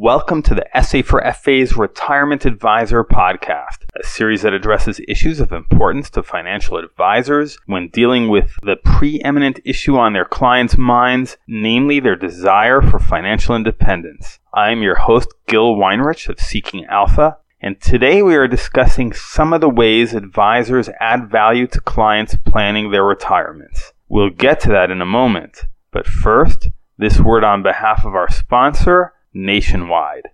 Welcome to the SA for FA's Retirement Advisor podcast, a series that addresses issues of importance to financial advisors when dealing with the preeminent issue on their clients' minds, namely their desire for financial independence. I am your host, Gil Weinrich of Seeking Alpha, and today we are discussing some of the ways advisors add value to clients planning their retirements. We'll get to that in a moment, but first, this word on behalf of our sponsor, Nationwide.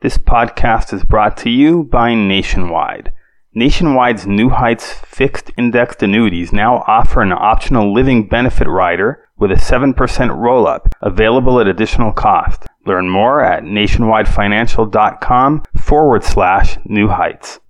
This podcast is brought to you by Nationwide. Nationwide's New Heights fixed indexed annuities now offer an optional living benefit rider with a 7% roll up, available at additional cost. Learn more at nationwidefinancial.com forward slash new heights.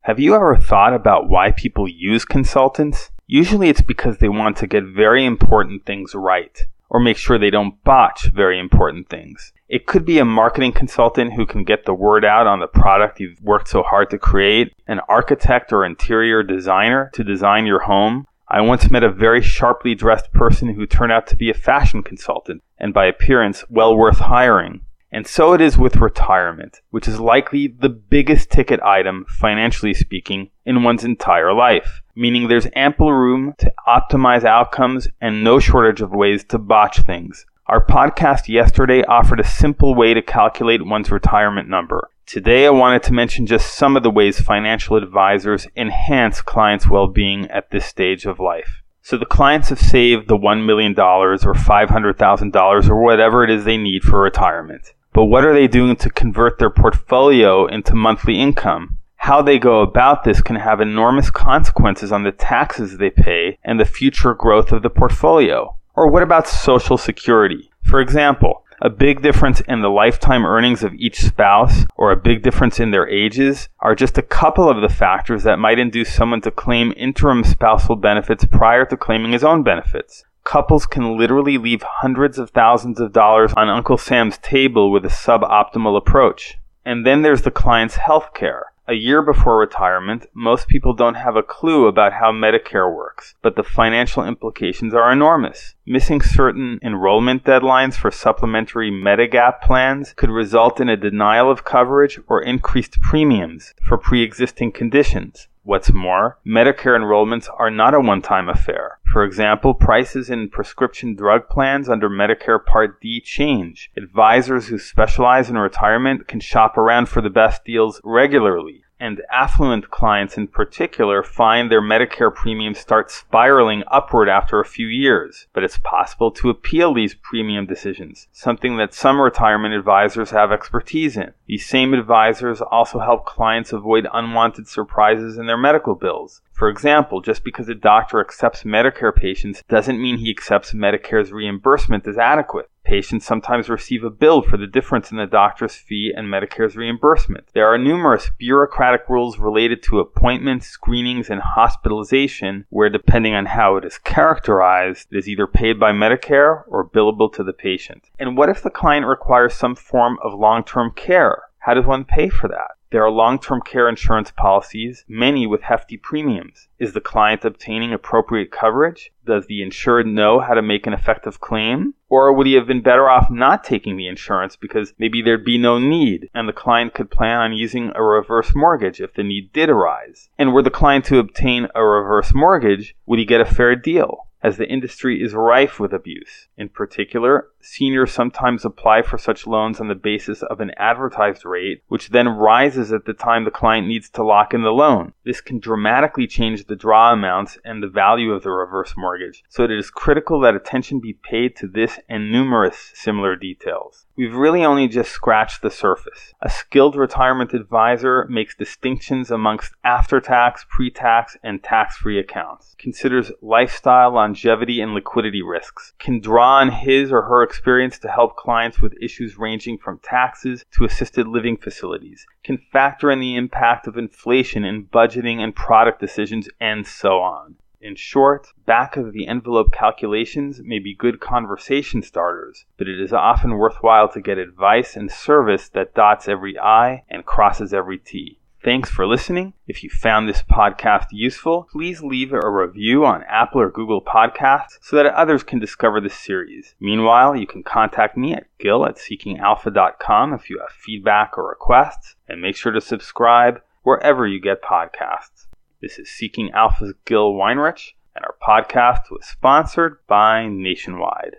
Have you ever thought about why people use consultants? Usually it's because they want to get very important things right or make sure they don't botch very important things. It could be a marketing consultant who can get the word out on the product you've worked so hard to create, an architect or interior designer to design your home. I once met a very sharply dressed person who turned out to be a fashion consultant, and by appearance, well worth hiring. And so it is with retirement, which is likely the biggest ticket item, financially speaking, in one's entire life, meaning there's ample room to optimize outcomes and no shortage of ways to botch things. Our podcast yesterday offered a simple way to calculate one's retirement number. Today, I wanted to mention just some of the ways financial advisors enhance clients' well being at this stage of life. So the clients have saved the $1 million or $500,000 or whatever it is they need for retirement. But what are they doing to convert their portfolio into monthly income? How they go about this can have enormous consequences on the taxes they pay and the future growth of the portfolio. Or what about Social Security? For example, a big difference in the lifetime earnings of each spouse or a big difference in their ages are just a couple of the factors that might induce someone to claim interim spousal benefits prior to claiming his own benefits couples can literally leave hundreds of thousands of dollars on Uncle Sam's table with a suboptimal approach. And then there's the client's health care. A year before retirement, most people don't have a clue about how Medicare works, but the financial implications are enormous. Missing certain enrollment deadlines for supplementary Medigap plans could result in a denial of coverage or increased premiums for pre existing conditions. What's more, Medicare enrollments are not a one time affair. For example, prices in prescription drug plans under Medicare Part D change. Advisors who specialize in retirement can shop around for the best deals regularly and affluent clients in particular find their Medicare premiums start spiraling upward after a few years. But it's possible to appeal these premium decisions, something that some retirement advisors have expertise in. These same advisors also help clients avoid unwanted surprises in their medical bills. For example, just because a doctor accepts Medicare patients doesn't mean he accepts Medicare's reimbursement as adequate. Patients sometimes receive a bill for the difference in the doctor's fee and Medicare's reimbursement. There are numerous bureaucratic rules related to appointments, screenings, and hospitalization where, depending on how it is characterized, it is either paid by Medicare or billable to the patient. And what if the client requires some form of long term care? How does one pay for that? There are long term care insurance policies, many with hefty premiums. Is the client obtaining appropriate coverage? Does the insured know how to make an effective claim? Or would he have been better off not taking the insurance because maybe there'd be no need and the client could plan on using a reverse mortgage if the need did arise? And were the client to obtain a reverse mortgage, would he get a fair deal? as the industry is rife with abuse. In particular, seniors sometimes apply for such loans on the basis of an advertised rate, which then rises at the time the client needs to lock in the loan. This can dramatically change the draw amounts and the value of the reverse mortgage, so it is critical that attention be paid to this and numerous similar details. We've really only just scratched the surface. A skilled retirement advisor makes distinctions amongst after tax, pre tax, and tax free accounts, considers lifestyle, longevity, and liquidity risks, can draw on his or her experience to help clients with issues ranging from taxes to assisted living facilities, can factor in the impact of inflation in budgeting and product decisions, and so on. In short, back of the envelope calculations may be good conversation starters, but it is often worthwhile to get advice and service that dots every I and crosses every T. Thanks for listening. If you found this podcast useful, please leave a review on Apple or Google Podcasts so that others can discover the series. Meanwhile, you can contact me at gil at seekingalpha.com if you have feedback or requests, and make sure to subscribe wherever you get podcasts. This is Seeking Alpha's Gil Weinrich, and our podcast was sponsored by Nationwide.